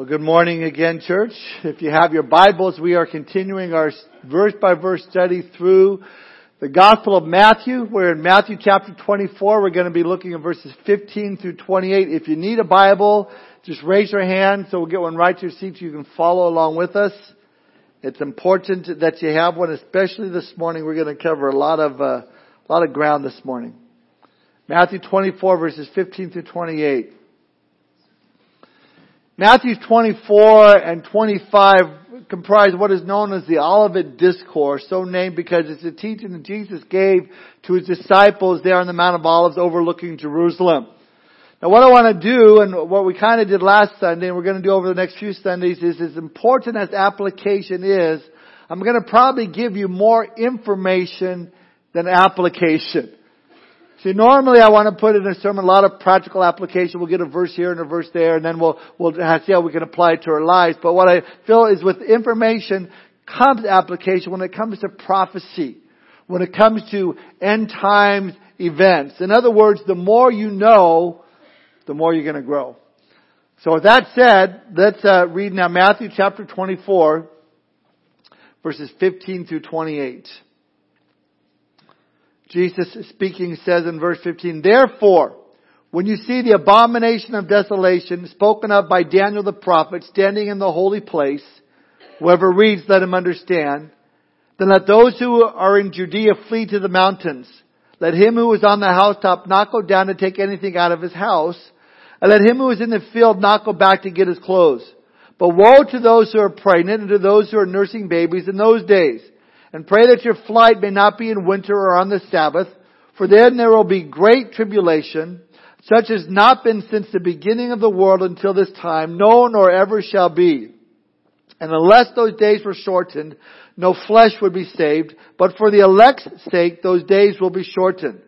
Well, good morning again, church. If you have your Bibles, we are continuing our verse by verse study through the Gospel of Matthew. We're in Matthew chapter 24. We're going to be looking at verses 15 through 28. If you need a Bible, just raise your hand so we'll get one right to your seat so you can follow along with us. It's important that you have one, especially this morning. We're going to cover a lot of, uh, a lot of ground this morning. Matthew 24 verses 15 through 28. Matthew 24 and 25 comprise what is known as the Olivet Discourse, so named because it's a teaching that Jesus gave to his disciples there on the Mount of Olives overlooking Jerusalem. Now what I want to do, and what we kind of did last Sunday, and we're going to do over the next few Sundays, is as important as application is, I'm going to probably give you more information than application. See, normally I want to put in a sermon a lot of practical application. We'll get a verse here and a verse there, and then we'll we'll see how we can apply it to our lives. But what I feel is with information comes application when it comes to prophecy, when it comes to end times events. In other words, the more you know, the more you're going to grow. So with that said, let's uh, read now Matthew chapter 24, verses 15 through 28. Jesus speaking says in verse 15, Therefore, when you see the abomination of desolation spoken of by Daniel the prophet standing in the holy place, whoever reads let him understand, then let those who are in Judea flee to the mountains. Let him who is on the housetop not go down to take anything out of his house, and let him who is in the field not go back to get his clothes. But woe to those who are pregnant and to those who are nursing babies in those days and pray that your flight may not be in winter or on the Sabbath, for then there will be great tribulation, such as not been since the beginning of the world until this time, no nor ever shall be. And unless those days were shortened, no flesh would be saved, but for the elect's sake, those days will be shortened.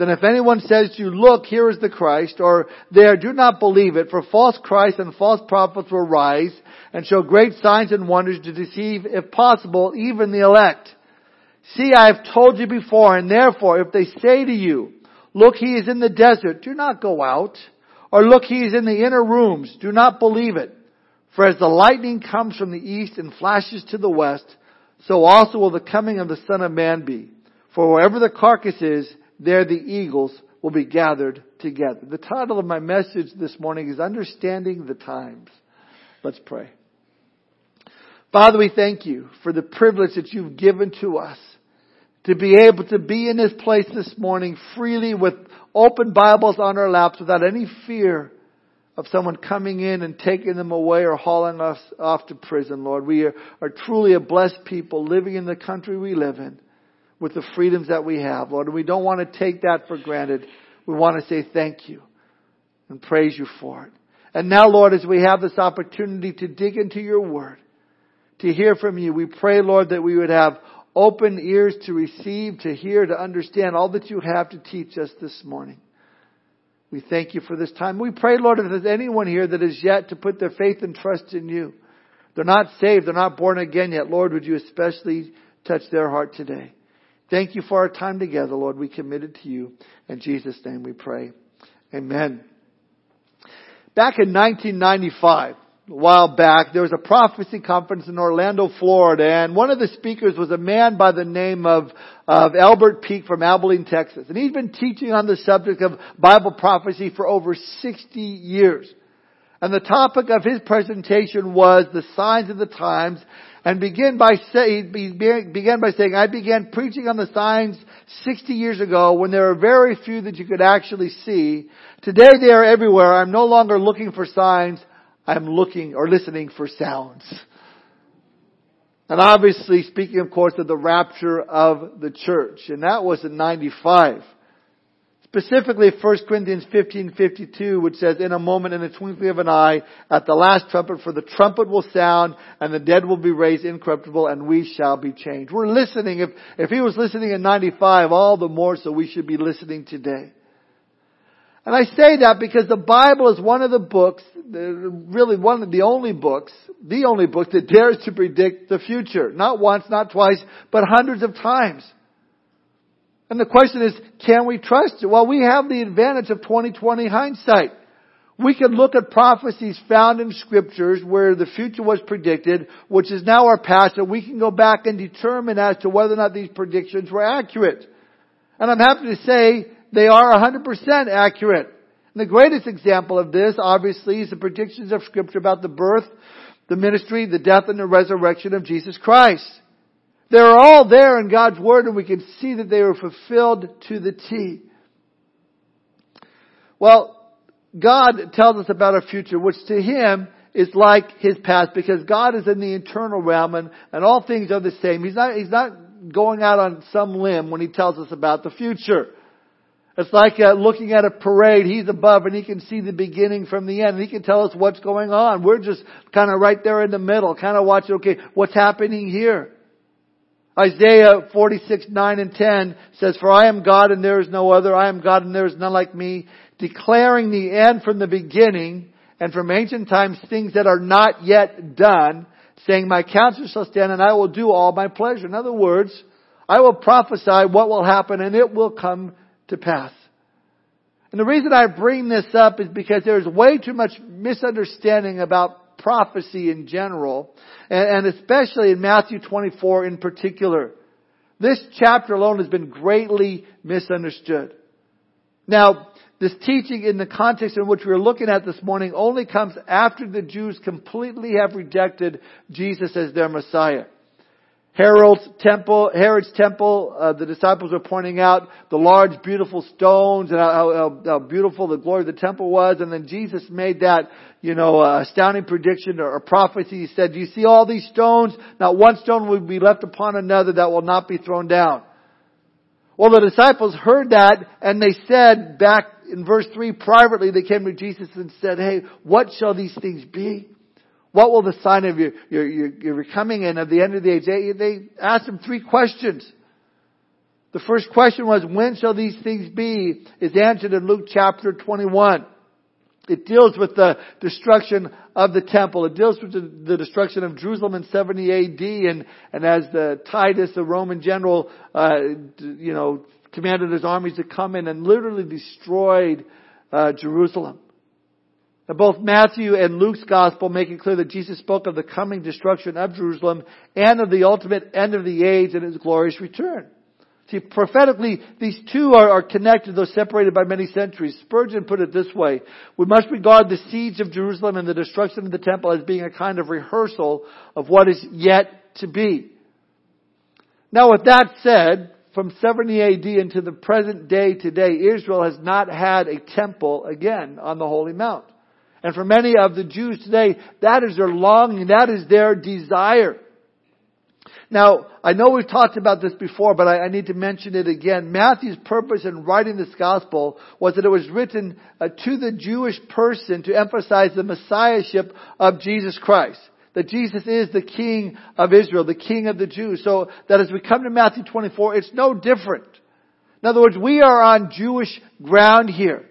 Then if anyone says to you, look, here is the Christ, or there, do not believe it, for false Christs and false prophets will rise and show great signs and wonders to deceive, if possible, even the elect. See, I have told you before, and therefore, if they say to you, look, he is in the desert, do not go out. Or look, he is in the inner rooms, do not believe it. For as the lightning comes from the east and flashes to the west, so also will the coming of the Son of Man be. For wherever the carcass is, there the eagles will be gathered together. The title of my message this morning is Understanding the Times. Let's pray. Father, we thank you for the privilege that you've given to us to be able to be in this place this morning freely with open Bibles on our laps without any fear of someone coming in and taking them away or hauling us off to prison, Lord. We are, are truly a blessed people living in the country we live in with the freedoms that we have, Lord. And we don't want to take that for granted. We want to say thank you and praise you for it. And now, Lord, as we have this opportunity to dig into your word, to hear from you, we pray, Lord, that we would have open ears to receive, to hear, to understand all that you have to teach us this morning. We thank you for this time. We pray, Lord, if there's anyone here that is yet to put their faith and trust in you, they're not saved, they're not born again yet, Lord, would you especially touch their heart today? Thank you for our time together, Lord. We commit it to you. In Jesus' name we pray. Amen. Back in 1995, a while back, there was a prophecy conference in Orlando, Florida, and one of the speakers was a man by the name of, of Albert Peak from Abilene, Texas. And he'd been teaching on the subject of Bible prophecy for over 60 years. And the topic of his presentation was the signs of the times and begin by say, he began by saying, I began preaching on the signs 60 years ago when there were very few that you could actually see. Today they are everywhere. I'm no longer looking for signs. I'm looking or listening for sounds. And obviously speaking of course of the rapture of the church. And that was in 95. Specifically 1 Corinthians 15:52 which says in a moment in the twinkling of an eye at the last trumpet for the trumpet will sound and the dead will be raised incorruptible and we shall be changed. We're listening if if he was listening in 95 all the more so we should be listening today. And I say that because the Bible is one of the books, really one of the only books, the only book that dares to predict the future. Not once, not twice, but hundreds of times. And the question is, can we trust it? Well, we have the advantage of 2020 hindsight. We can look at prophecies found in scriptures where the future was predicted, which is now our past, and we can go back and determine as to whether or not these predictions were accurate. And I'm happy to say they are 100% accurate. And the greatest example of this, obviously, is the predictions of scripture about the birth, the ministry, the death, and the resurrection of Jesus Christ. They're all there in God's Word and we can see that they were fulfilled to the T. Well, God tells us about our future, which to Him is like His past because God is in the eternal realm and, and all things are the same. He's not, He's not going out on some limb when He tells us about the future. It's like uh, looking at a parade. He's above and he can see the beginning from the end. He can tell us what's going on. We're just kind of right there in the middle, kind of watching, okay, what's happening here? Isaiah 46, 9 and 10 says, For I am God and there is no other. I am God and there is none like me, declaring the end from the beginning and from ancient times things that are not yet done, saying, My counsel shall stand and I will do all my pleasure. In other words, I will prophesy what will happen and it will come to pass. And the reason I bring this up is because there's way too much misunderstanding about prophecy in general, and, especially in Matthew 24 in particular. This chapter alone has been greatly misunderstood. Now, this teaching in the context in which we're looking at this morning only comes after the Jews completely have rejected Jesus as their Messiah. Herod's temple, Herod's temple, uh, the disciples were pointing out the large, beautiful stones and how, how, how, beautiful the glory of the temple was. And then Jesus made that, you know, uh, astounding prediction or, or prophecy. He said, "Do you see all these stones? Not one stone will be left upon another that will not be thrown down." Well, the disciples heard that and they said back in verse three privately, they came to Jesus and said, "Hey, what shall these things be?" What will the sign of your, your, your, coming and of the end of the age? They, they asked him three questions. The first question was, when shall these things be? Is answered in Luke chapter 21. It deals with the destruction of the temple. It deals with the, the destruction of Jerusalem in 70 AD and, and as the Titus, the Roman general, uh, you know, commanded his armies to come in and literally destroyed uh, Jerusalem. Both Matthew and Luke's gospel make it clear that Jesus spoke of the coming destruction of Jerusalem and of the ultimate end of the age and his glorious return. See, prophetically, these two are, are, connected, though separated by many centuries. Spurgeon put it this way, we must regard the siege of Jerusalem and the destruction of the temple as being a kind of rehearsal of what is yet to be. Now with that said, from 70 AD into the present day today, Israel has not had a temple again on the Holy Mount. And for many of the Jews today, that is their longing, that is their desire. Now, I know we've talked about this before, but I, I need to mention it again. Matthew's purpose in writing this gospel was that it was written uh, to the Jewish person to emphasize the messiahship of Jesus Christ. That Jesus is the King of Israel, the King of the Jews. So that as we come to Matthew 24, it's no different. In other words, we are on Jewish ground here.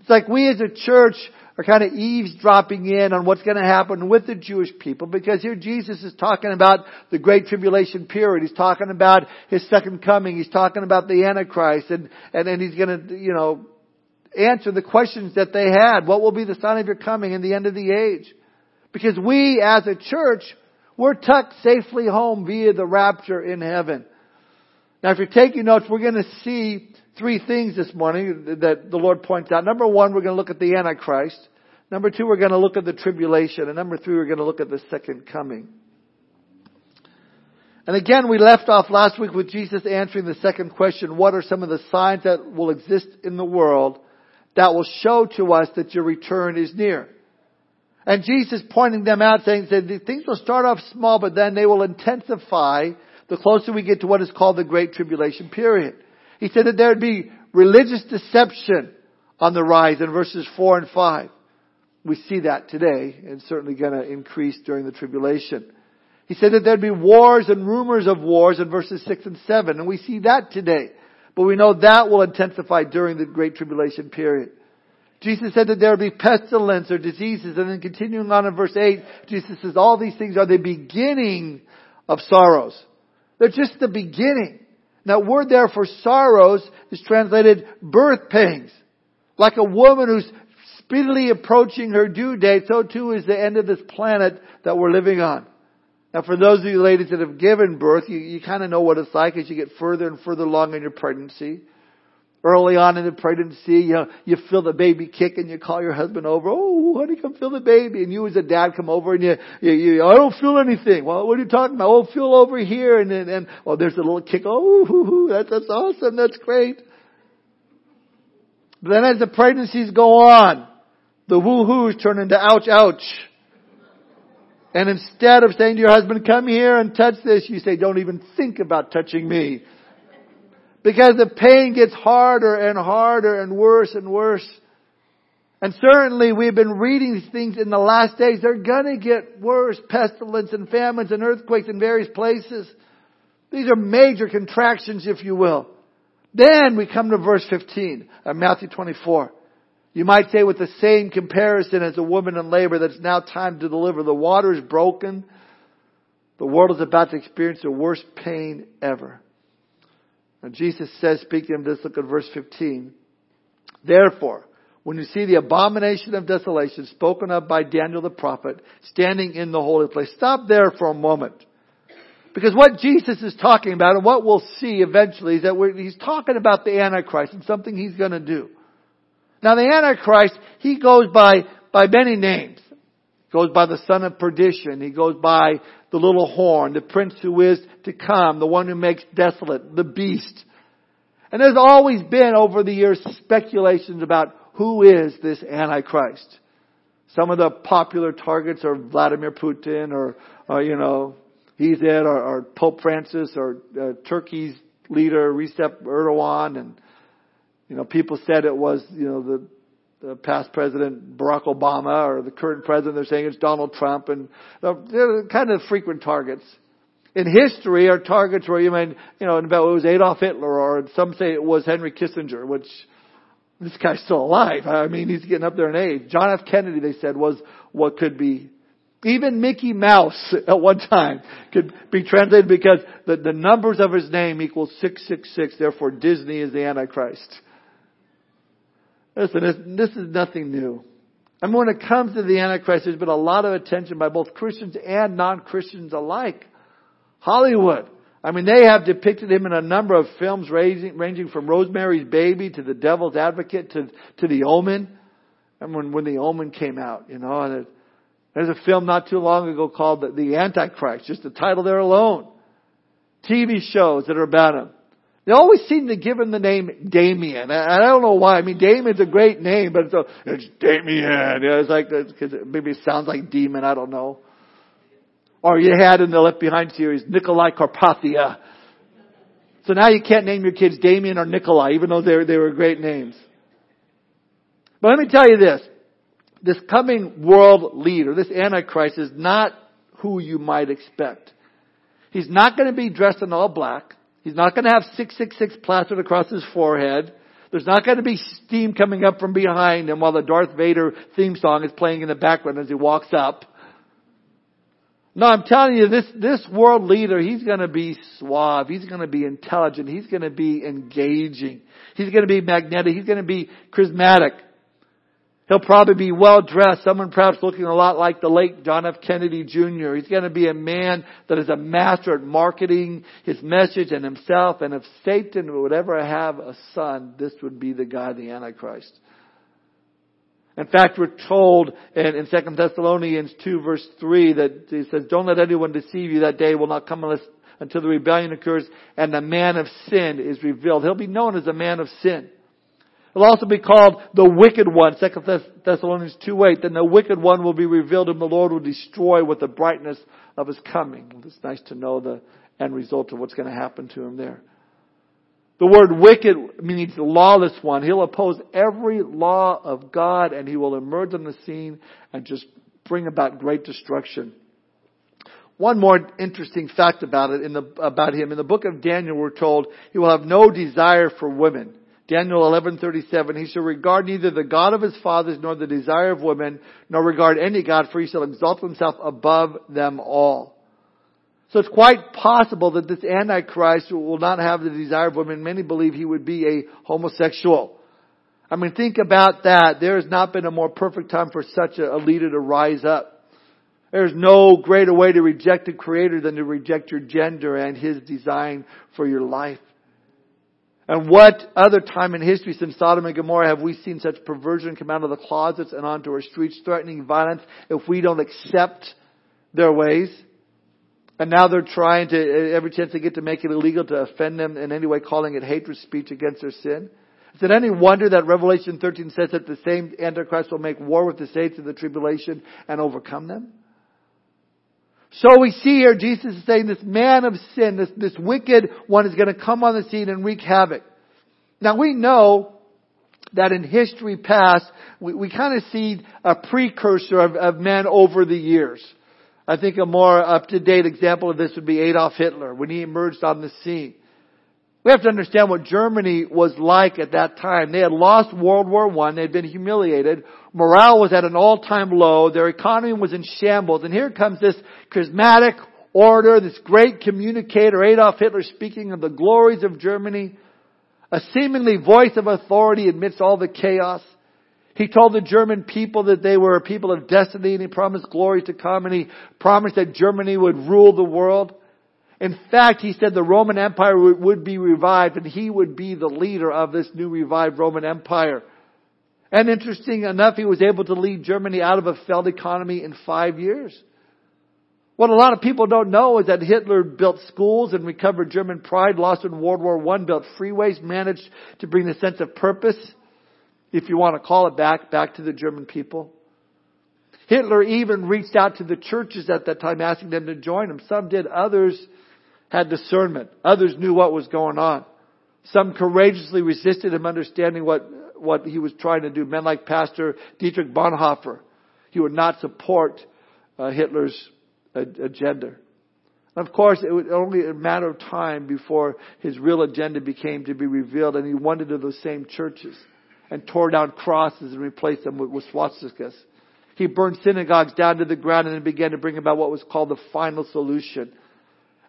It's like we as a church are kind of eavesdropping in on what's going to happen with the Jewish people because here Jesus is talking about the great tribulation period. He's talking about his second coming. He's talking about the Antichrist and, and, he's going to, you know, answer the questions that they had. What will be the sign of your coming and the end of the age? Because we as a church, we're tucked safely home via the rapture in heaven. Now if you're taking notes, we're going to see three things this morning that the Lord points out. Number one, we're going to look at the Antichrist. Number two, we're going to look at the tribulation. And number three, we're going to look at the second coming. And again, we left off last week with Jesus answering the second question, what are some of the signs that will exist in the world that will show to us that your return is near? And Jesus pointing them out saying that things will start off small, but then they will intensify the closer we get to what is called the Great Tribulation period. He said that there would be religious deception on the rise in verses 4 and 5. We see that today and certainly going to increase during the tribulation. He said that there'd be wars and rumors of wars in verses 6 and 7 and we see that today. But we know that will intensify during the Great Tribulation period. Jesus said that there would be pestilence or diseases and then continuing on in verse 8, Jesus says all these things are the beginning of sorrows. They're just the beginning. That word there for sorrows is translated birth pangs. Like a woman who's speedily approaching her due date, so too is the end of this planet that we're living on. Now for those of you ladies that have given birth, you, you kind of know what it's like as you get further and further along in your pregnancy. Early on in the pregnancy, you, know, you feel the baby kick and you call your husband over, oh honey, come feel the baby. And you as a dad come over and you, you, you I don't feel anything. Well, what are you talking about? Oh, feel over here. And then, and, oh, there's a little kick. Oh, that's, that's awesome. That's great. But then as the pregnancies go on, the woo-hoos turn into ouch, ouch. And instead of saying to your husband, come here and touch this, you say, don't even think about touching me. Because the pain gets harder and harder and worse and worse. And certainly we've been reading things in the last days. They're gonna get worse. Pestilence and famines and earthquakes in various places. These are major contractions, if you will. Then we come to verse 15 of Matthew 24. You might say with the same comparison as a woman in labor that it's now time to deliver. The water is broken. The world is about to experience the worst pain ever. And Jesus says, speaking of this, look at verse 15. Therefore, when you see the abomination of desolation spoken of by Daniel the prophet standing in the holy place, stop there for a moment. Because what Jesus is talking about and what we'll see eventually is that he's talking about the Antichrist and something he's going to do. Now the Antichrist, he goes by, by many names. He goes by the son of perdition. He goes by the little horn, the prince who is to come, the one who makes desolate, the beast. And there's always been over the years speculations about who is this Antichrist. Some of the popular targets are Vladimir Putin or, or you know, he's it, or, or Pope Francis or uh, Turkey's leader Recep Erdogan and you know, people said it was, you know, the, the past president Barack Obama or the current president. They're saying it's Donald Trump, and they're kind of frequent targets. In history, our targets were, you mean, you know, about it was Adolf Hitler, or some say it was Henry Kissinger, which this guy's still alive. I mean, he's getting up there in age. John F. Kennedy, they said, was what could be. Even Mickey Mouse at one time could be translated because the, the numbers of his name equals 666, therefore Disney is the Antichrist. Listen, this is nothing new. I mean, when it comes to the Antichrist, there's been a lot of attention by both Christians and non-Christians alike. Hollywood. I mean, they have depicted him in a number of films ranging, ranging from Rosemary's Baby to The Devil's Advocate to, to The Omen. And when, when The Omen came out, you know, and it, there's a film not too long ago called the Antichrist, just the title there alone. TV shows that are about him. They always seem to give him the name Damien. I, I don't know why. I mean, Damien's a great name, but it's, a, it's Damien. You know, it's like, cause maybe it sounds like demon, I don't know. Or you had in the Left Behind series, Nicolae Carpathia. So now you can't name your kids Damien or Nicolae, even though they, they were great names. But let me tell you this. This coming world leader, this Antichrist is not who you might expect. He's not going to be dressed in all black. He's not going to have 666 plastered across his forehead. There's not going to be steam coming up from behind him while the Darth Vader theme song is playing in the background as he walks up. No, I'm telling you, this, this world leader, he's gonna be suave, he's gonna be intelligent, he's gonna be engaging, he's gonna be magnetic, he's gonna be charismatic. He'll probably be well dressed, someone perhaps looking a lot like the late John F. Kennedy Jr. He's going to be a man that is a master at marketing his message and himself. And if Satan would ever have a son, this would be the guy, the Antichrist. In fact, we're told in, in 2 Thessalonians 2 verse 3 that he says, don't let anyone deceive you. That day will not come unless, until the rebellion occurs and the man of sin is revealed. He'll be known as a man of sin. It'll also be called the wicked one, 2 Thessalonians 2 8. Then the wicked one will be revealed and the Lord will destroy with the brightness of his coming. It's nice to know the end result of what's going to happen to him there. The word wicked means lawless one. He'll oppose every law of God and he will emerge on the scene and just bring about great destruction. One more interesting fact about it in the, about him. In the book of Daniel we're told he will have no desire for women. Daniel 11:37 He shall regard neither the God of his fathers nor the desire of women nor regard any god for he shall exalt himself above them all. So it's quite possible that this antichrist will not have the desire of women. Many believe he would be a homosexual. I mean, think about that. There has not been a more perfect time for such a, leader to rise up. There's no greater way to reject the creator than to reject your gender and his design for your life. And what other time in history since Sodom and Gomorrah have we seen such perversion come out of the closets and onto our streets, threatening violence if we don't accept their ways? And now they're trying to, every chance they get to make it illegal to offend them in any way, calling it hatred speech against their sin. Is it any wonder that Revelation 13 says that the same Antichrist will make war with the saints in the tribulation and overcome them? So we see here Jesus is saying this man of sin, this, this wicked one is going to come on the scene and wreak havoc. Now we know that in history past, we, we kind of see a precursor of, of men over the years. I think a more up-to-date example of this would be Adolf Hitler when he emerged on the scene. We have to understand what Germany was like at that time. They had lost World War I. They had been humiliated. Morale was at an all-time low. Their economy was in shambles. And here comes this charismatic orator, this great communicator, Adolf Hitler speaking of the glories of Germany. A seemingly voice of authority amidst all the chaos. He told the German people that they were a people of destiny and he promised glory to come and he promised that Germany would rule the world. In fact, he said the Roman Empire would be revived and he would be the leader of this new revived Roman Empire. And interesting enough, he was able to lead Germany out of a failed economy in five years. What a lot of people don't know is that Hitler built schools and recovered German pride, lost in World War I, built freeways, managed to bring the sense of purpose, if you want to call it back, back to the German people. Hitler even reached out to the churches at that time asking them to join him. Some did, others had discernment. Others knew what was going on. Some courageously resisted him understanding what, what he was trying to do. Men like Pastor Dietrich Bonhoeffer. He would not support uh, Hitler's uh, agenda. Of course, it was only a matter of time before his real agenda became to be revealed and he went into those same churches and tore down crosses and replaced them with, with swastikas. He burned synagogues down to the ground and then began to bring about what was called the final solution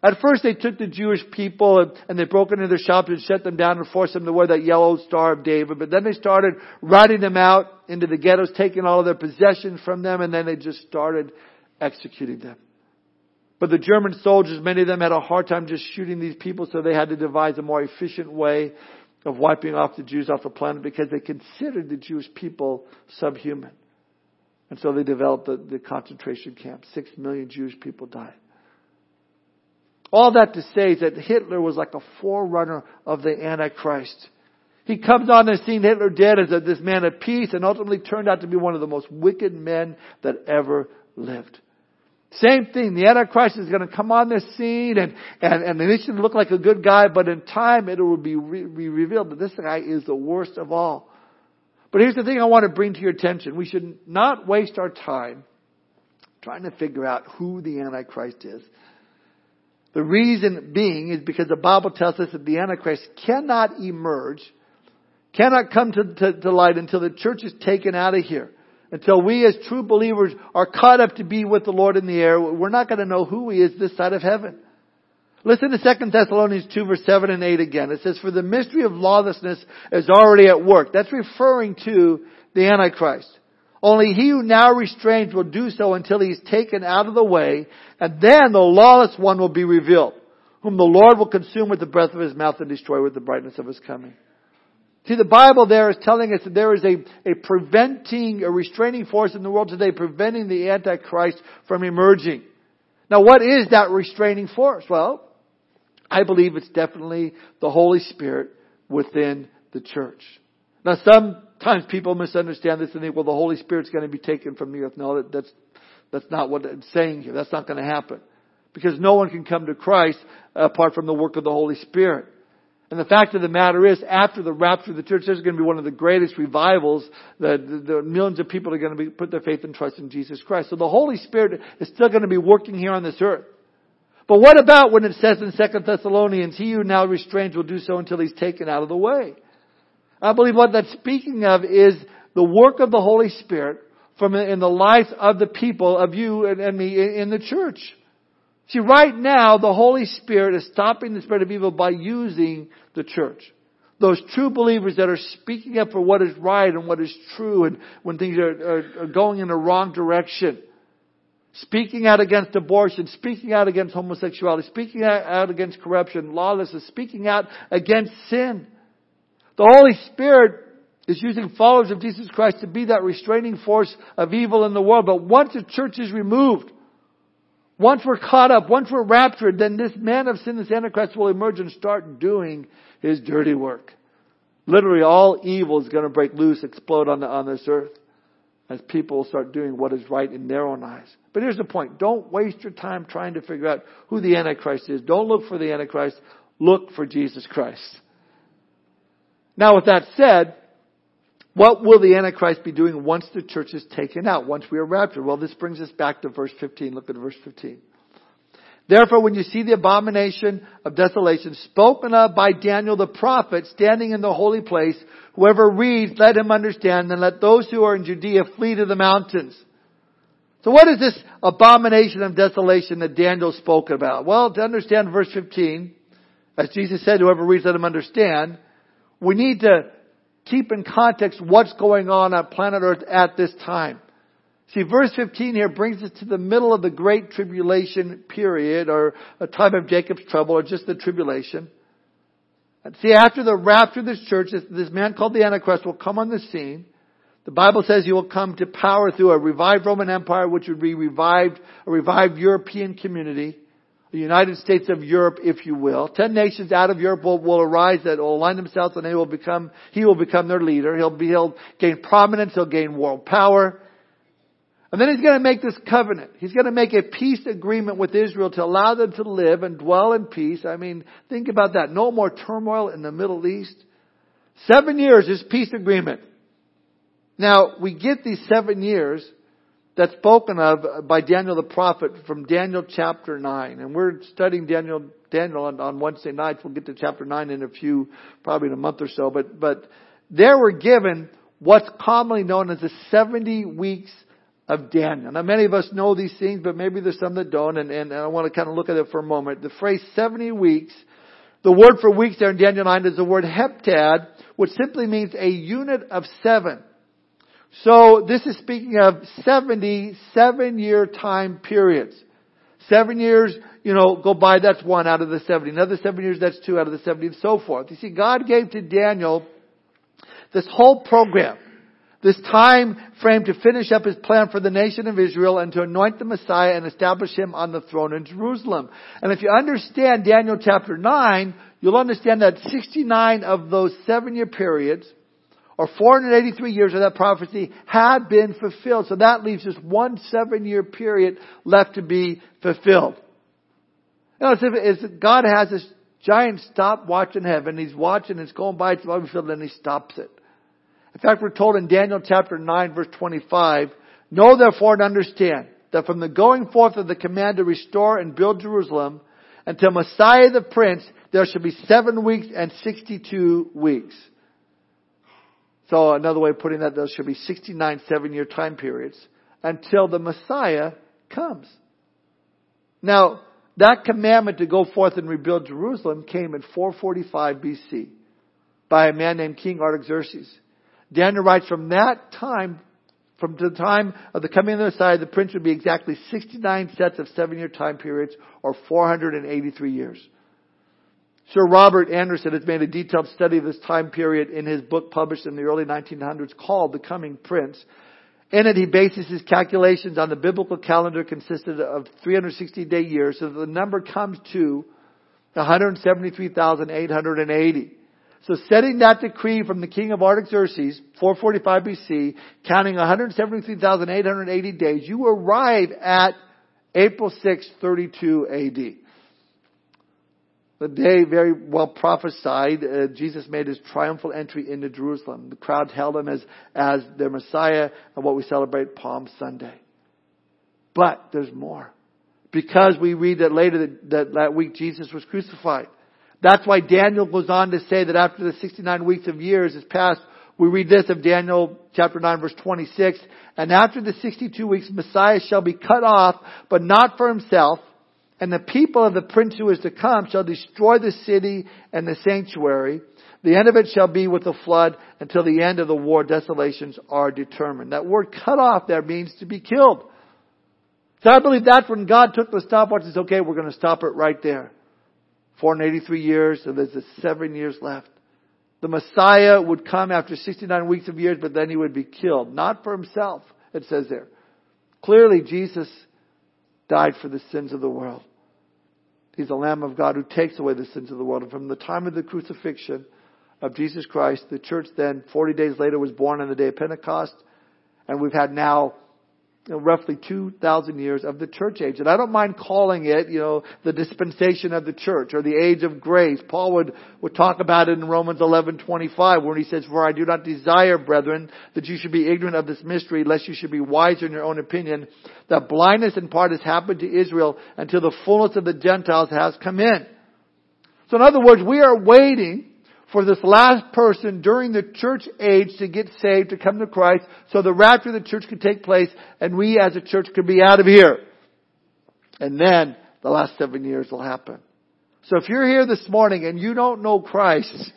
at first they took the Jewish people and, they broke into their shops and shut them down and forced them to wear that yellow star of David. But then they started routing them out into the ghettos, taking all of their possessions from them, and then they just started executing them. But the German soldiers, many of them had a hard time just shooting these people, so they had to devise a more efficient way of wiping off the Jews off the planet because they considered the Jewish people subhuman. And so they developed the, the concentration camp. Six million Jewish people died. All that to say is that Hitler was like a forerunner of the Antichrist. He comes on the scene, Hitler did, as this man of peace and ultimately turned out to be one of the most wicked men that ever lived. Same thing, the Antichrist is going to come on the scene and, and, and initially look like a good guy, but in time it will be, re- be revealed that this guy is the worst of all. But here's the thing I want to bring to your attention. We should not waste our time trying to figure out who the Antichrist is. The reason being is because the Bible tells us that the Antichrist cannot emerge, cannot come to, to, to light until the church is taken out of here. Until we as true believers are caught up to be with the Lord in the air, we're not going to know who He is this side of heaven. Listen to 2 Thessalonians 2 verse 7 and 8 again. It says, For the mystery of lawlessness is already at work. That's referring to the Antichrist. Only he who now restrains will do so until he is taken out of the way, and then the lawless one will be revealed, whom the Lord will consume with the breath of his mouth and destroy with the brightness of his coming. See, the Bible there is telling us that there is a, a preventing, a restraining force in the world today preventing the Antichrist from emerging. Now what is that restraining force? Well, I believe it's definitely the Holy Spirit within the church. Now sometimes people misunderstand this and think, well, the Holy Spirit's going to be taken from the earth. No, that's, that's not what it's saying here. That's not going to happen. Because no one can come to Christ apart from the work of the Holy Spirit. And the fact of the matter is, after the rapture of the church, there's going to be one of the greatest revivals that the, the millions of people are going to be, put their faith and trust in Jesus Christ. So the Holy Spirit is still going to be working here on this earth. But what about when it says in 2 Thessalonians, he who now restrains will do so until he's taken out of the way? I believe what that's speaking of is the work of the Holy Spirit from in the life of the people, of you and, and me in the church. See, right now, the Holy Spirit is stopping the spirit of evil by using the church. those true believers that are speaking up for what is right and what is true and when things are, are, are going in the wrong direction. Speaking out against abortion, speaking out against homosexuality, speaking out against corruption, lawlessness, speaking out against sin. The Holy Spirit is using followers of Jesus Christ to be that restraining force of evil in the world. But once the church is removed, once we're caught up, once we're raptured, then this man of sin, this Antichrist will emerge and start doing his dirty work. Literally all evil is going to break loose, explode on, the, on this earth as people start doing what is right in their own eyes. But here's the point. Don't waste your time trying to figure out who the Antichrist is. Don't look for the Antichrist. Look for Jesus Christ. Now with that said, what will the Antichrist be doing once the church is taken out, once we are raptured? Well, this brings us back to verse 15. Look at verse 15. Therefore, when you see the abomination of desolation spoken of by Daniel the prophet standing in the holy place, whoever reads, let him understand, and let those who are in Judea flee to the mountains. So what is this abomination of desolation that Daniel spoke about? Well, to understand verse 15, as Jesus said, whoever reads, let him understand, we need to keep in context what's going on on planet Earth at this time. See, verse 15 here brings us to the middle of the Great Tribulation period, or a time of Jacob's trouble, or just the tribulation. See, after the rapture of this church, this, this man called the Antichrist will come on the scene. The Bible says he will come to power through a revived Roman Empire, which would be revived, a revived European community the United States of Europe, if you will. Ten nations out of Europe will, will arise that will align themselves and they will become, he will become their leader. He'll be, he'll gain prominence, he'll gain world power. And then he's going to make this covenant. He's going to make a peace agreement with Israel to allow them to live and dwell in peace. I mean, think about that. No more turmoil in the Middle East. Seven years is peace agreement. Now, we get these seven years that's spoken of by Daniel the prophet from Daniel chapter 9. And we're studying Daniel, Daniel on, on Wednesday nights. We'll get to chapter 9 in a few, probably in a month or so. But, but there we're given what's commonly known as the 70 weeks of Daniel. Now many of us know these things, but maybe there's some that don't, and, and, and I want to kind of look at it for a moment. The phrase 70 weeks, the word for weeks there in Daniel 9 is the word heptad, which simply means a unit of seven. So this is speaking of 70 seven year time periods. Seven years, you know, go by, that's one out of the 70. Another seven years, that's two out of the 70 and so forth. You see, God gave to Daniel this whole program, this time frame to finish up his plan for the nation of Israel and to anoint the Messiah and establish him on the throne in Jerusalem. And if you understand Daniel chapter 9, you'll understand that 69 of those seven year periods or 483 years of that prophecy had been fulfilled. So that leaves just one seven year period left to be fulfilled. You it's, it's, God has this giant stopwatch in heaven. He's watching, it's going by, it's about to be fulfilled, and he stops it. In fact, we're told in Daniel chapter 9 verse 25, Know therefore and understand that from the going forth of the command to restore and build Jerusalem until Messiah the Prince, there shall be seven weeks and 62 weeks. So another way of putting that, there should be 69 seven year time periods until the Messiah comes. Now, that commandment to go forth and rebuild Jerusalem came in 445 BC by a man named King Artaxerxes. Daniel writes from that time, from the time of the coming of the Messiah, the prince would be exactly 69 sets of seven year time periods or 483 years. Sir Robert Anderson has made a detailed study of this time period in his book published in the early 1900s called The Coming Prince. In it, he bases his calculations on the biblical calendar consisted of 360 day years, so the number comes to 173,880. So setting that decree from the king of Artaxerxes, 445 BC, counting 173,880 days, you arrive at April 6, 32 AD the day very well prophesied, uh, Jesus made his triumphal entry into Jerusalem. The crowd held him as, as their Messiah and what we celebrate Palm Sunday. But there's more. Because we read that later that, that, that week Jesus was crucified. That's why Daniel goes on to say that after the 69 weeks of years is passed, we read this of Daniel chapter 9 verse 26, and after the 62 weeks Messiah shall be cut off, but not for himself, and the people of the prince who is to come shall destroy the city and the sanctuary. The end of it shall be with the flood until the end of the war desolations are determined. That word cut off there means to be killed. So I believe that's when God took the stopwatch and said, okay, we're going to stop it right there. 483 years, so there's seven years left. The Messiah would come after 69 weeks of years, but then he would be killed. Not for himself, it says there. Clearly, Jesus died for the sins of the world. He's the Lamb of God who takes away the sins of the world. And from the time of the crucifixion of Jesus Christ, the church then, 40 days later, was born on the day of Pentecost. And we've had now you know, roughly 2,000 years of the church age. And I don't mind calling it, you know, the dispensation of the church or the age of grace. Paul would, would talk about it in Romans 11:25 where he says, For I do not desire, brethren, that you should be ignorant of this mystery, lest you should be wiser in your own opinion, that blindness in part has happened to Israel until the fullness of the Gentiles has come in. So in other words, we are waiting for this last person during the church age to get saved, to come to Christ, so the rapture of the church could take place, and we as a church could be out of here. And then the last seven years will happen. So if you're here this morning and you don't know Christ,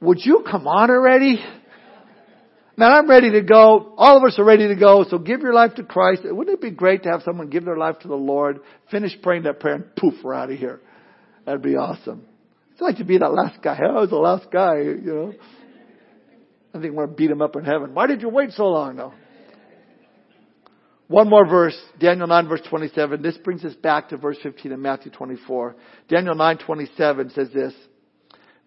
would you come on already? Man, I'm ready to go. All of us are ready to go. So give your life to Christ. Wouldn't it be great to have someone give their life to the Lord, finish praying that prayer, and poof, we're out of here. That'd be awesome. I'd like to be that last guy. I was the last guy, you know. I think we're going to beat him up in heaven. Why did you wait so long, though? One more verse, Daniel 9 verse 27. This brings us back to verse 15 in Matthew 24. Daniel 9 27 says this.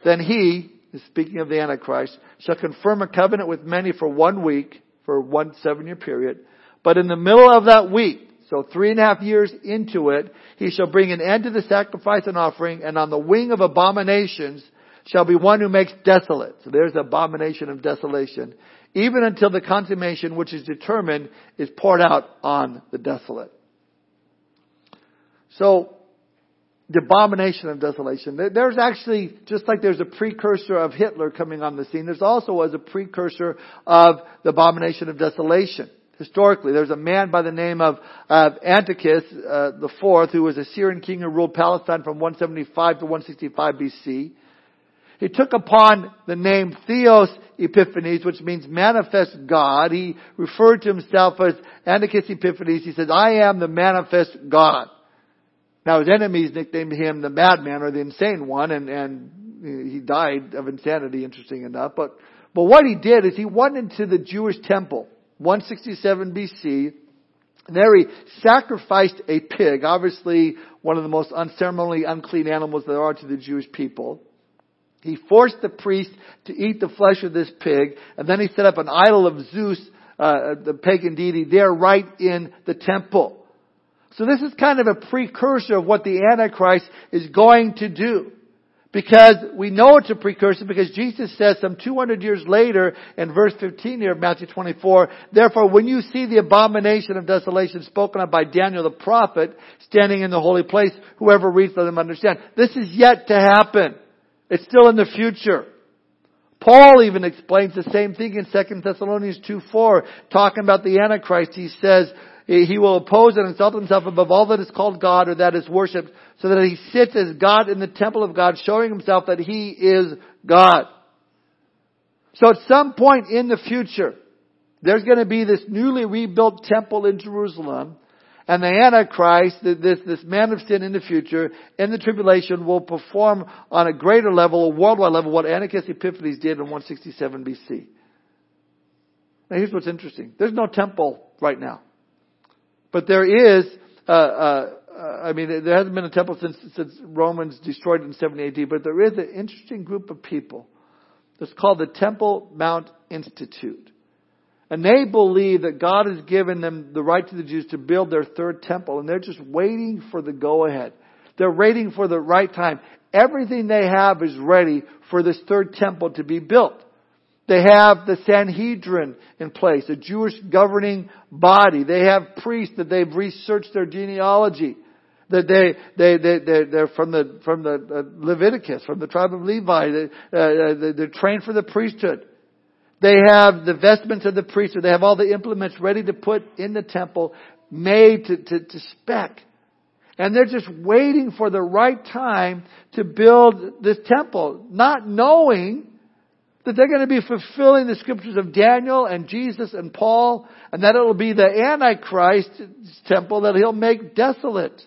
Then he, speaking of the Antichrist, shall confirm a covenant with many for one week, for one seven year period. But in the middle of that week, so three and a half years into it, he shall bring an end to the sacrifice and offering, and on the wing of abominations shall be one who makes desolate. So there's the abomination of desolation. Even until the consummation which is determined is poured out on the desolate. So, the abomination of desolation. There's actually, just like there's a precursor of Hitler coming on the scene, there's also as a precursor of the abomination of desolation historically. There's a man by the name of uh, Antiochus uh, who was a Syrian king who ruled Palestine from 175 to 165 BC. He took upon the name Theos Epiphanes, which means manifest God. He referred to himself as Antiochus Epiphanes. He says, I am the manifest God. Now his enemies nicknamed him the madman or the insane one, and, and he died of insanity, interesting enough. But, but what he did is he went into the Jewish temple 167 BC. There he sacrificed a pig, obviously one of the most unceremonially unclean animals there are to the Jewish people. He forced the priest to eat the flesh of this pig, and then he set up an idol of Zeus, uh, the pagan deity, there right in the temple. So this is kind of a precursor of what the Antichrist is going to do. Because we know it's a precursor because Jesus says some 200 years later in verse 15 here of Matthew 24, therefore when you see the abomination of desolation spoken of by Daniel the prophet standing in the holy place, whoever reads let them understand. This is yet to happen. It's still in the future. Paul even explains the same thing in 2 Thessalonians 2 4, talking about the Antichrist. He says, he will oppose and insult himself above all that is called God or that is worshipped, so that he sits as God in the temple of God, showing himself that he is God. So at some point in the future, there's going to be this newly rebuilt temple in Jerusalem, and the Antichrist, this, this man of sin in the future, in the tribulation, will perform on a greater level, a worldwide level, what Antiochus Epiphanes did in 167 BC. Now here's what's interesting. There's no temple right now. But there is, uh, uh, I mean, there hasn't been a temple since, since Romans destroyed it in 70 AD, but there is an interesting group of people that's called the Temple Mount Institute. And they believe that God has given them the right to the Jews to build their third temple, and they're just waiting for the go ahead. They're waiting for the right time. Everything they have is ready for this third temple to be built. They have the Sanhedrin in place, a Jewish governing body. They have priests that they've researched their genealogy. That they, they, they, they're from the, from the uh, Leviticus, from the tribe of Levi. They, uh, uh they're trained for the priesthood. They have the vestments of the priesthood. They have all the implements ready to put in the temple, made to, to, to spec. And they're just waiting for the right time to build this temple, not knowing that they're going to be fulfilling the scriptures of Daniel and Jesus and Paul, and that it'll be the Antichrist temple that he'll make desolate.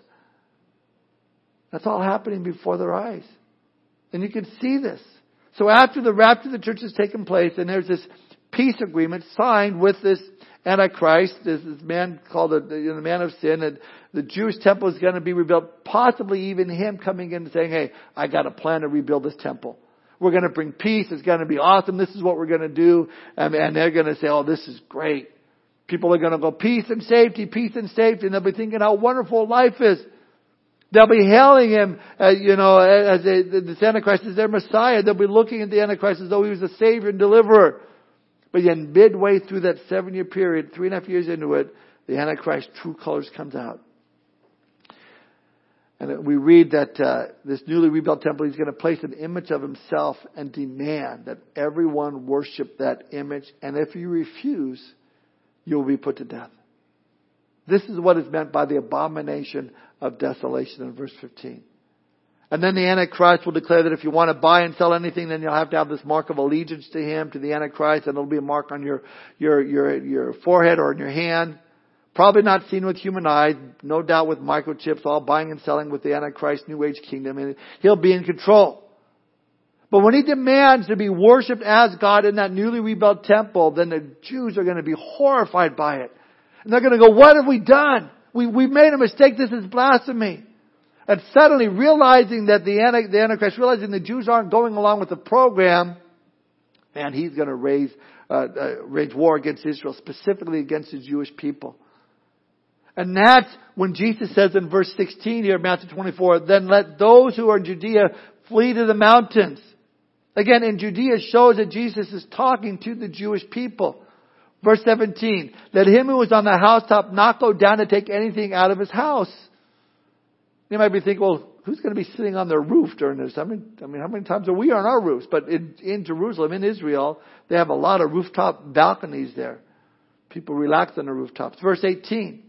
That's all happening before their eyes. And you can see this. So after the rapture of the church has taken place, and there's this peace agreement signed with this Antichrist, this, this man called the, the, the man of sin, and the Jewish temple is going to be rebuilt, possibly even him coming in and saying, hey, I got a plan to rebuild this temple. We're going to bring peace. It's going to be awesome. This is what we're going to do. And, and they're going to say, oh, this is great. People are going to go, peace and safety, peace and safety. And they'll be thinking how wonderful life is. They'll be hailing him, uh, you know, as a, the Antichrist is their Messiah. They'll be looking at the Antichrist as though he was a Savior and Deliverer. But then midway through that seven year period, three and a half years into it, the Antichrist true colors comes out. And we read that uh, this newly rebuilt temple, he's going to place an image of himself and demand that everyone worship that image. And if you refuse, you will be put to death. This is what is meant by the abomination of desolation in verse 15. And then the Antichrist will declare that if you want to buy and sell anything, then you'll have to have this mark of allegiance to him, to the Antichrist, and it'll be a mark on your, your, your, your forehead or in your hand. Probably not seen with human eyes, no doubt with microchips, all buying and selling with the Antichrist New Age kingdom, and he'll be in control. But when he demands to be worshipped as God in that newly rebuilt temple, then the Jews are going to be horrified by it. And they're going to go, what have we done? We, we made a mistake. This is blasphemy. And suddenly realizing that the, Antichrist, realizing the Jews aren't going along with the program, and he's going to raise, uh, uh, wage war against Israel, specifically against the Jewish people. And that's when Jesus says in verse 16 here, Matthew 24, then let those who are in Judea flee to the mountains. Again, in Judea shows that Jesus is talking to the Jewish people. Verse 17, let him who is on the housetop not go down to take anything out of his house. You might be thinking, well, who's going to be sitting on their roof during this? I mean, I mean, how many times are we on our roofs? But in, in Jerusalem, in Israel, they have a lot of rooftop balconies there. People relax on the rooftops. Verse 18,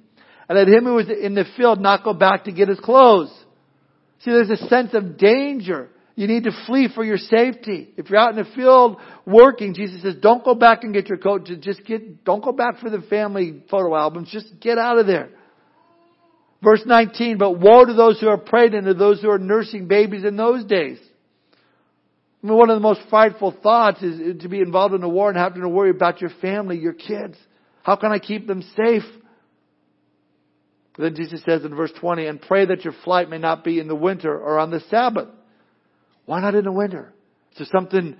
and let him who is in the field not go back to get his clothes. See, there's a sense of danger. You need to flee for your safety. If you're out in the field working, Jesus says, don't go back and get your coat. Just get, don't go back for the family photo albums. Just get out of there. Verse 19, but woe to those who are pregnant and to those who are nursing babies in those days. I mean, one of the most frightful thoughts is to be involved in a war and having to worry about your family, your kids. How can I keep them safe? Then Jesus says in verse 20, and pray that your flight may not be in the winter or on the Sabbath. Why not in the winter? Is there something,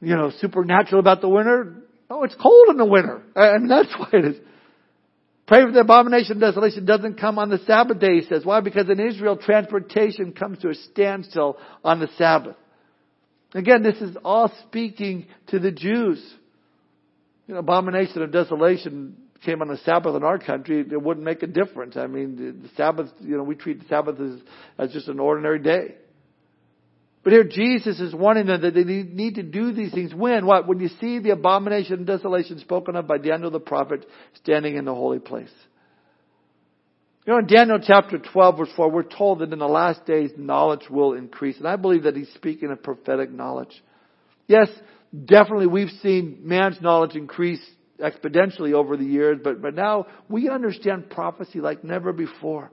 you know, supernatural about the winter? Oh, it's cold in the winter. I mean, that's why it is. Pray for the abomination of desolation doesn't come on the Sabbath day, he says. Why? Because in Israel, transportation comes to a standstill on the Sabbath. Again, this is all speaking to the Jews. You know, abomination of desolation came on the Sabbath in our country, it wouldn't make a difference. I mean, the Sabbath, you know, we treat the Sabbath as, as just an ordinary day. But here Jesus is warning them that they need to do these things. When? What? When you see the abomination and desolation spoken of by Daniel the prophet standing in the holy place. You know, in Daniel chapter 12 verse 4, we're told that in the last days knowledge will increase. And I believe that he's speaking of prophetic knowledge. Yes, definitely we've seen man's knowledge increase exponentially over the years, but, but now we understand prophecy like never before.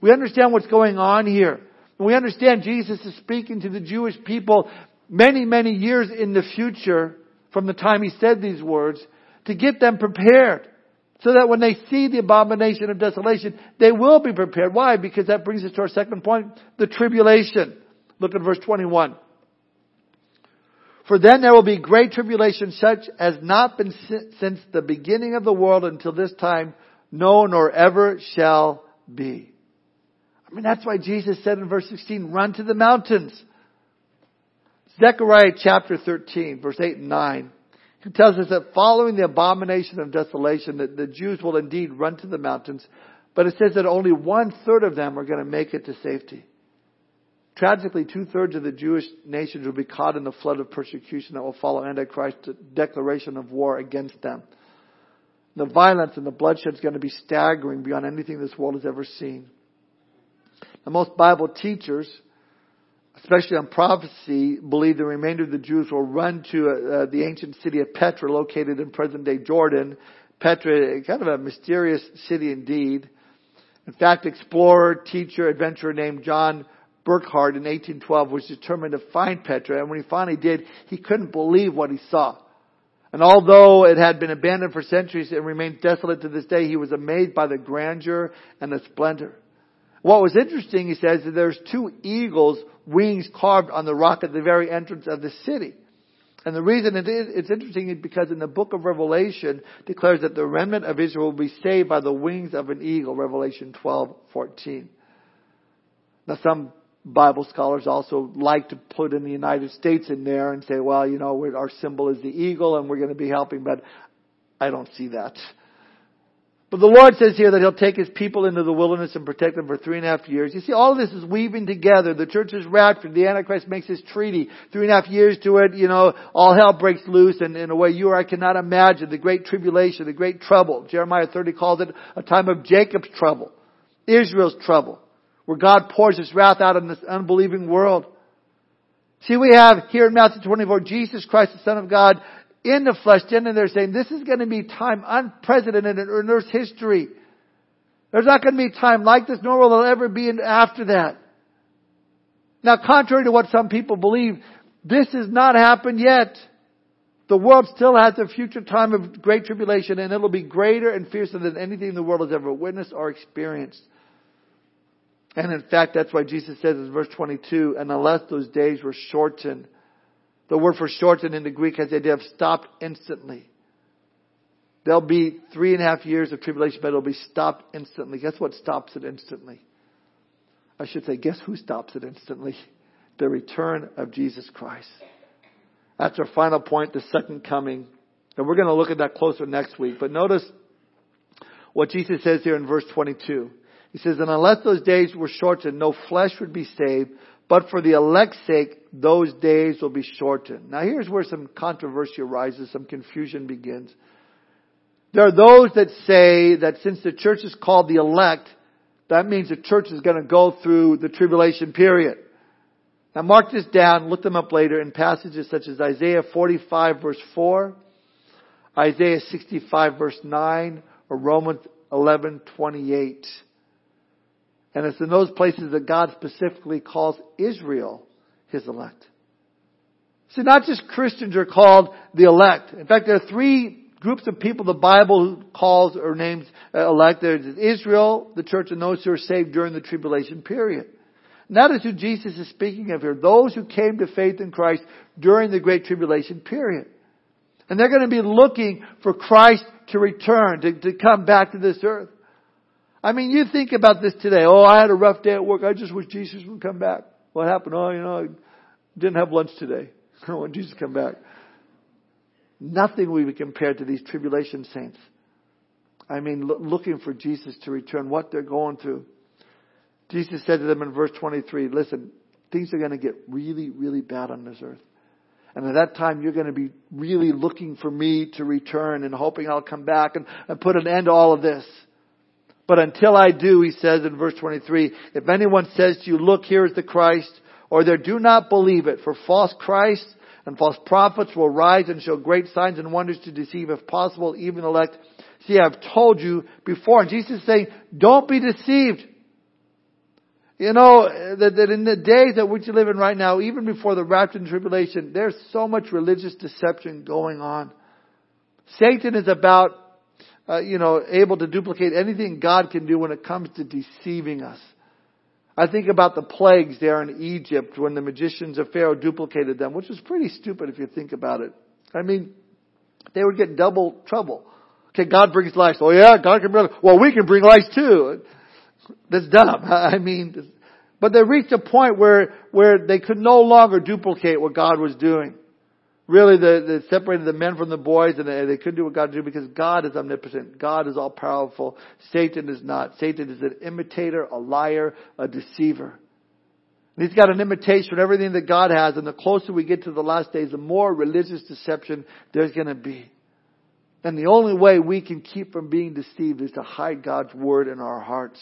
We understand what's going on here. We understand Jesus is speaking to the Jewish people many, many years in the future from the time he said these words to get them prepared. So that when they see the abomination of desolation, they will be prepared. Why? Because that brings us to our second point, the tribulation. Look at verse 21. For then there will be great tribulation such as not been since the beginning of the world until this time, no nor ever shall be. I mean, that's why Jesus said in verse 16, run to the mountains. Zechariah chapter 13, verse 8 and 9. He tells us that following the abomination of desolation, that the Jews will indeed run to the mountains, but it says that only one third of them are going to make it to safety. Tragically, two thirds of the Jewish nations will be caught in the flood of persecution that will follow Antichrist's declaration of war against them. The violence and the bloodshed is going to be staggering beyond anything this world has ever seen. Now, most Bible teachers, especially on prophecy, believe the remainder of the Jews will run to uh, the ancient city of Petra, located in present-day Jordan. Petra, kind of a mysterious city indeed. In fact, explorer, teacher, adventurer named John Burckhardt in 1812 was determined to find Petra, and when he finally did, he couldn't believe what he saw. And although it had been abandoned for centuries and remains desolate to this day, he was amazed by the grandeur and the splendor. What was interesting, he says, that there's two eagles' wings carved on the rock at the very entrance of the city. And the reason it is, it's interesting is because in the book of Revelation declares that the remnant of Israel will be saved by the wings of an eagle, Revelation 12, 14. Now some Bible scholars also like to put in the United States in there and say, well, you know, our symbol is the eagle and we're going to be helping, but I don't see that. But the Lord says here that He'll take His people into the wilderness and protect them for three and a half years. You see, all of this is weaving together. The church is raptured. The Antichrist makes his treaty. Three and a half years to it, you know, all hell breaks loose and in a way you or I cannot imagine. The great tribulation, the great trouble. Jeremiah 30 calls it a time of Jacob's trouble. Israel's trouble. Where God pours His wrath out on this unbelieving world. See, we have here in Matthew 24, Jesus Christ, the Son of God, in the flesh, and they're saying, this is going to be time unprecedented in Earth's history. There's not going to be time like this, nor will there ever be after that. Now, contrary to what some people believe, this has not happened yet. The world still has a future time of great tribulation, and it'll be greater and fiercer than anything the world has ever witnessed or experienced. And in fact, that's why Jesus says in verse 22, and unless those days were shortened, the word for shortened in the Greek has the idea of stopped instantly. There'll be three and a half years of tribulation, but it'll be stopped instantly. Guess what stops it instantly? I should say, guess who stops it instantly? The return of Jesus Christ. That's our final point, the second coming. And we're going to look at that closer next week. But notice what Jesus says here in verse 22. He says, And unless those days were shortened, no flesh would be saved, but for the elect's sake, those days will be shortened. Now here's where some controversy arises, some confusion begins. There are those that say that since the church is called the elect, that means the church is going to go through the tribulation period. Now mark this down, look them up later in passages such as Isaiah 45 verse 4, Isaiah 65 verse 9, or Romans 11 28. And it's in those places that God specifically calls Israel his elect. See, not just Christians are called the elect. In fact, there are three groups of people the Bible calls or names uh, elect. There's Israel, the church, and those who are saved during the tribulation period. And that is who Jesus is speaking of here. Those who came to faith in Christ during the great tribulation period. And they're going to be looking for Christ to return, to, to come back to this earth. I mean, you think about this today. Oh, I had a rough day at work. I just wish Jesus would come back. What happened? Oh, you know, I didn't have lunch today. I want Jesus to come back. Nothing will be compared to these tribulation saints. I mean, lo- looking for Jesus to return, what they're going through. Jesus said to them in verse 23, listen, things are going to get really, really bad on this earth. And at that time, you're going to be really looking for me to return and hoping I'll come back and, and put an end to all of this. But until I do, he says in verse 23, if anyone says to you, look, here is the Christ, or there do not believe it, for false Christs and false prophets will rise and show great signs and wonders to deceive, if possible, even elect. See, I've told you before. And Jesus is saying, don't be deceived. You know, that, that in the days that which you live in right now, even before the rapture and tribulation, there's so much religious deception going on. Satan is about uh, you know, able to duplicate anything God can do when it comes to deceiving us. I think about the plagues there in Egypt when the magicians of Pharaoh duplicated them, which was pretty stupid if you think about it. I mean, they would get double trouble. Okay, God brings lice. Oh yeah, God can bring, well we can bring lice too. That's dumb. I mean, but they reached a point where, where they could no longer duplicate what God was doing. Really, they, they separated the men from the boys and they, they couldn't do what God did because God is omnipotent. God is all powerful. Satan is not. Satan is an imitator, a liar, a deceiver. And he's got an imitation of everything that God has and the closer we get to the last days, the more religious deception there's gonna be. And the only way we can keep from being deceived is to hide God's word in our hearts.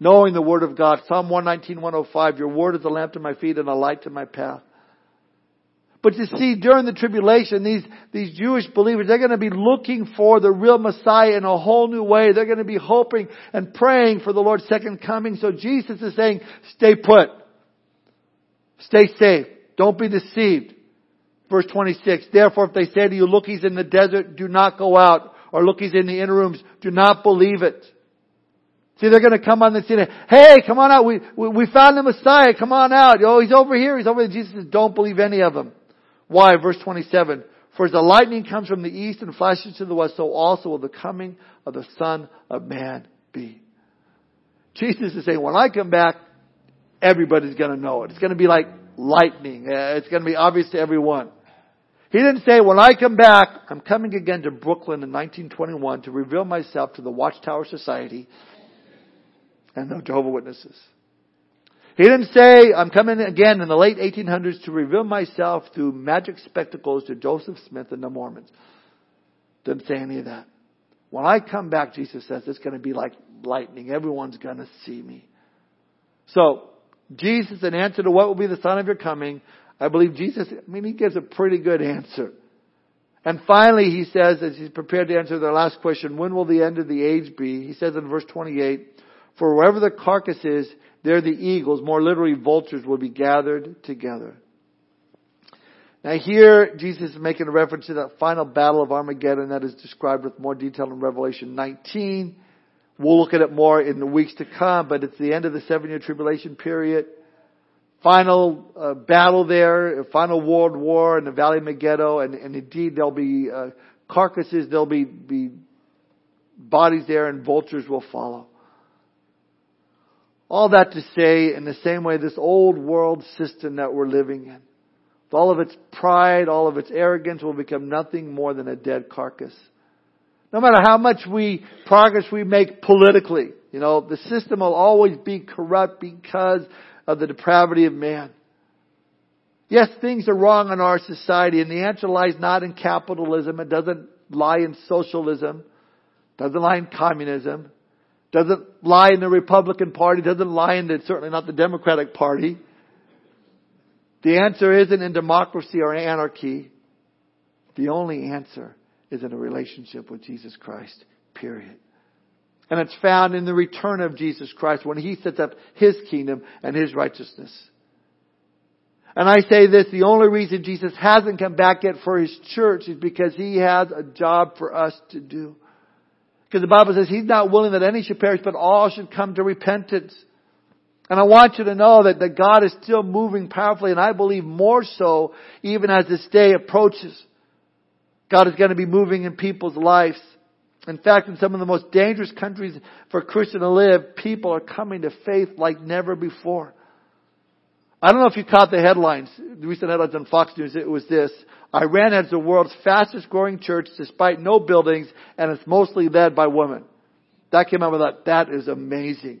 Knowing the Word of God. Psalm 119, 105, Your Word is a lamp to my feet and a light to my path. But you see, during the tribulation, these, these Jewish believers, they're going to be looking for the real Messiah in a whole new way. They're going to be hoping and praying for the Lord's second coming. So Jesus is saying, stay put. Stay safe. Don't be deceived. Verse 26, therefore if they say to you, look, he's in the desert, do not go out. Or look, he's in the inner rooms, do not believe it. See, they're going to come on the scene. Hey, come on out. We, we, we found the Messiah. Come on out. Oh, he's over here. He's over there. Jesus says, don't believe any of them. Why? Verse 27. For as the lightning comes from the east and flashes to the west, so also will the coming of the Son of Man be. Jesus is saying, when I come back, everybody's going to know it. It's going to be like lightning. Uh, it's going to be obvious to everyone. He didn't say, when I come back, I'm coming again to Brooklyn in 1921 to reveal myself to the Watchtower Society and the Jehovah Witnesses. He didn't say, I'm coming again in the late 1800s to reveal myself through magic spectacles to Joseph Smith and the Mormons. Didn't say any of that. When I come back, Jesus says, it's going to be like lightning. Everyone's going to see me. So, Jesus, in answer to what will be the sign of your coming, I believe Jesus, I mean, he gives a pretty good answer. And finally, he says, as he's prepared to answer their last question, when will the end of the age be? He says in verse 28, for wherever the carcass is, there the eagles, more literally vultures, will be gathered together. Now here, Jesus is making a reference to that final battle of Armageddon that is described with more detail in Revelation 19. We'll look at it more in the weeks to come, but it's the end of the seven year tribulation period. Final uh, battle there, final world war in the Valley of Megiddo, and, and indeed there'll be uh, carcasses, there'll be, be bodies there, and vultures will follow. All that to say, in the same way, this old world system that we're living in, with all of its pride, all of its arrogance, will become nothing more than a dead carcass. No matter how much we progress we make politically, you know, the system will always be corrupt because of the depravity of man. Yes, things are wrong in our society, and the answer lies not in capitalism. It doesn't lie in socialism. It doesn't lie in communism. Doesn't lie in the Republican Party, doesn't lie in the, certainly not the Democratic Party. The answer isn't in democracy or anarchy. The only answer is in a relationship with Jesus Christ, period. And it's found in the return of Jesus Christ when He sets up His kingdom and His righteousness. And I say this, the only reason Jesus hasn't come back yet for His church is because He has a job for us to do. Because the Bible says He's not willing that any should perish, but all should come to repentance. And I want you to know that, that God is still moving powerfully, and I believe more so even as this day approaches. God is going to be moving in people's lives. In fact, in some of the most dangerous countries for Christians to live, people are coming to faith like never before. I don't know if you caught the headlines, the recent headlines on Fox News. It was this. Iran has the world's fastest growing church despite no buildings and it's mostly led by women. That came out with that. That is amazing.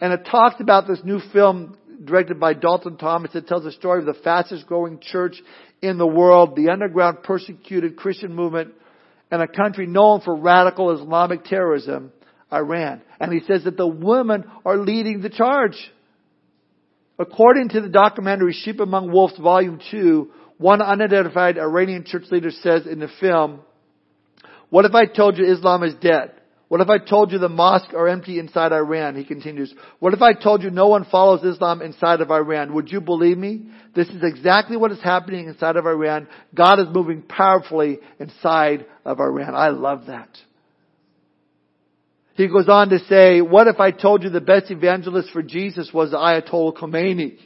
And it talks about this new film directed by Dalton Thomas. It tells the story of the fastest growing church in the world, the underground persecuted Christian movement in a country known for radical Islamic terrorism, Iran. And he says that the women are leading the charge. According to the documentary Sheep Among Wolves Volume 2, one unidentified Iranian church leader says in the film, what if I told you Islam is dead? What if I told you the mosques are empty inside Iran? He continues. What if I told you no one follows Islam inside of Iran? Would you believe me? This is exactly what is happening inside of Iran. God is moving powerfully inside of Iran. I love that. He goes on to say, what if I told you the best evangelist for Jesus was Ayatollah Khomeini?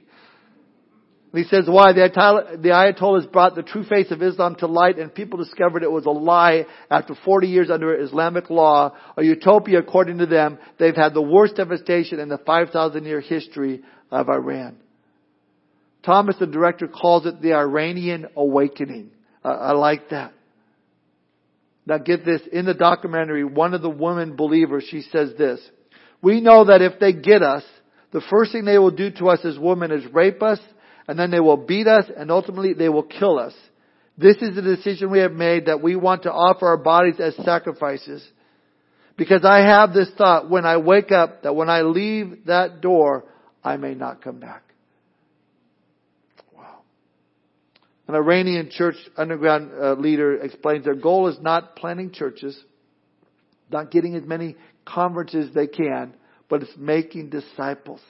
He says why the Ayatollah, the brought the true face of Islam to light and people discovered it was a lie after 40 years under Islamic law, a utopia according to them. They've had the worst devastation in the 5,000 year history of Iran. Thomas, the director, calls it the Iranian awakening. Uh, I like that. Now get this, in the documentary, one of the women believers, she says this, we know that if they get us, the first thing they will do to us as women is rape us and then they will beat us and ultimately they will kill us. This is the decision we have made that we want to offer our bodies as sacrifices. Because I have this thought when I wake up that when I leave that door, I may not come back. Wow. An Iranian church underground uh, leader explains their goal is not planting churches, not getting as many converts as they can, but it's making disciples.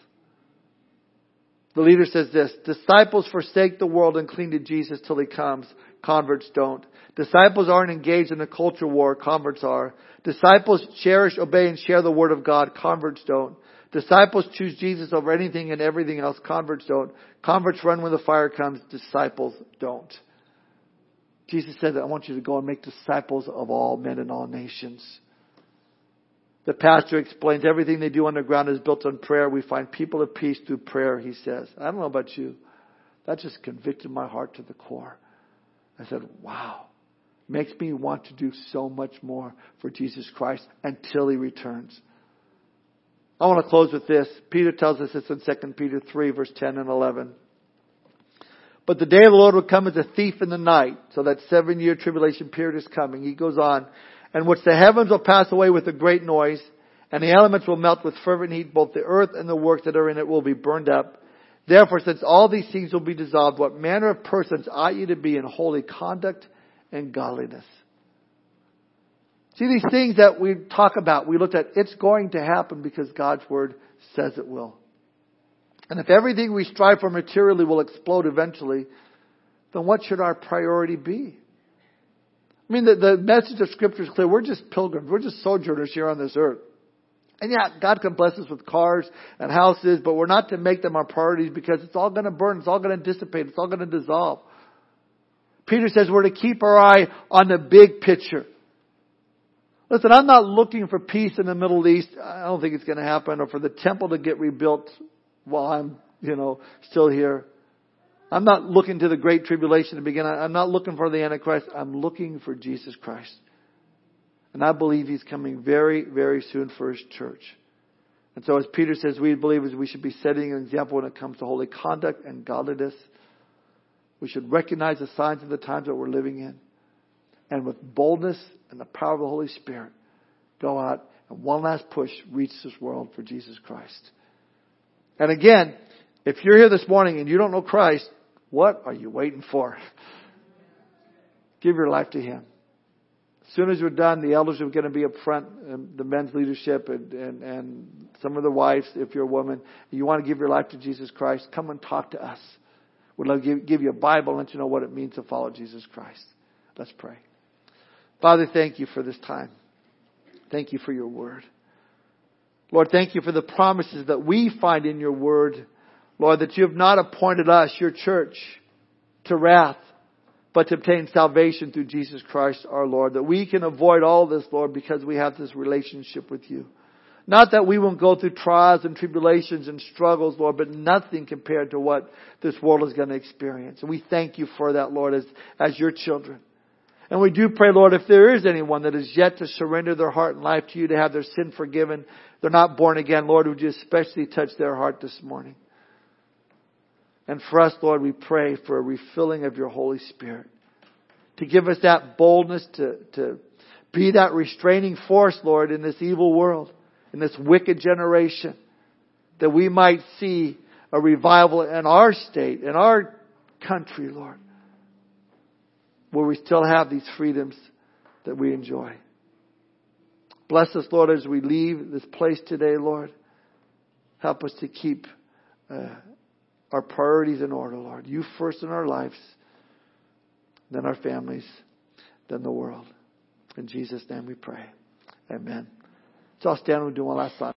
The leader says this, disciples forsake the world and cling to Jesus till he comes. Converts don't. Disciples aren't engaged in a culture war. Converts are. Disciples cherish, obey, and share the Word of God. Converts don't. Disciples choose Jesus over anything and everything else. Converts don't. Converts run when the fire comes. Disciples don't. Jesus said, that I want you to go and make disciples of all men and all nations. The pastor explains everything they do underground is built on prayer. We find people of peace through prayer, he says. I don't know about you. That just convicted my heart to the core. I said, wow makes me want to do so much more for Jesus Christ until He returns. I want to close with this. Peter tells us this in 2 Peter 3 verse 10 and 11. But the day of the Lord will come as a thief in the night. So that seven year tribulation period is coming. He goes on. And which the heavens will pass away with a great noise, and the elements will melt with fervent heat, both the earth and the works that are in it will be burned up. Therefore, since all these things will be dissolved, what manner of persons ought you to be in holy conduct and godliness. See, these things that we talk about, we looked at, it's going to happen because God's Word says it will. And if everything we strive for materially will explode eventually, then what should our priority be? I mean, the, the message of Scripture is clear. We're just pilgrims. We're just sojourners here on this earth. And yeah, God can bless us with cars and houses, but we're not to make them our priorities because it's all going to burn. It's all going to dissipate. It's all going to dissolve. Peter says we're to keep our eye on the big picture. Listen, I'm not looking for peace in the Middle East. I don't think it's going to happen, or for the temple to get rebuilt while I'm, you know, still here. I'm not looking to the great tribulation to begin. I'm not looking for the Antichrist. I'm looking for Jesus Christ. And I believe He's coming very, very soon for His church. And so as Peter says, we believers, we should be setting an example when it comes to holy conduct and godliness. We should recognize the signs of the times that we're living in. And with boldness and the power of the Holy Spirit, go out and one last push reach this world for Jesus Christ. And again, if you're here this morning and you don't know Christ, what are you waiting for? Give your life to Him. As soon as you're done, the elders are going to be up front, um, the men's leadership and, and, and some of the wives, if you're a woman. You want to give your life to Jesus Christ, come and talk to us. We'd love to give you a Bible and let you know what it means to follow Jesus Christ. Let's pray. Father, thank you for this time. Thank you for your word. Lord, thank you for the promises that we find in your word. Lord, that you have not appointed us, your church, to wrath, but to obtain salvation through Jesus Christ our Lord. That we can avoid all this, Lord, because we have this relationship with you. Not that we won't go through trials and tribulations and struggles, Lord, but nothing compared to what this world is going to experience. And we thank you for that, Lord, as, as your children. And we do pray, Lord, if there is anyone that is yet to surrender their heart and life to you, to have their sin forgiven, they're not born again, Lord, would you especially touch their heart this morning? And for us, Lord, we pray for a refilling of your Holy Spirit. To give us that boldness to, to be that restraining force, Lord, in this evil world in this wicked generation, that we might see a revival in our state, in our country, Lord, where we still have these freedoms that we enjoy. Bless us, Lord, as we leave this place today, Lord. Help us to keep uh, our priorities in order, Lord. You first in our lives, then our families, then the world. In Jesus' name we pray. Amen. So I'll stand and do one last song.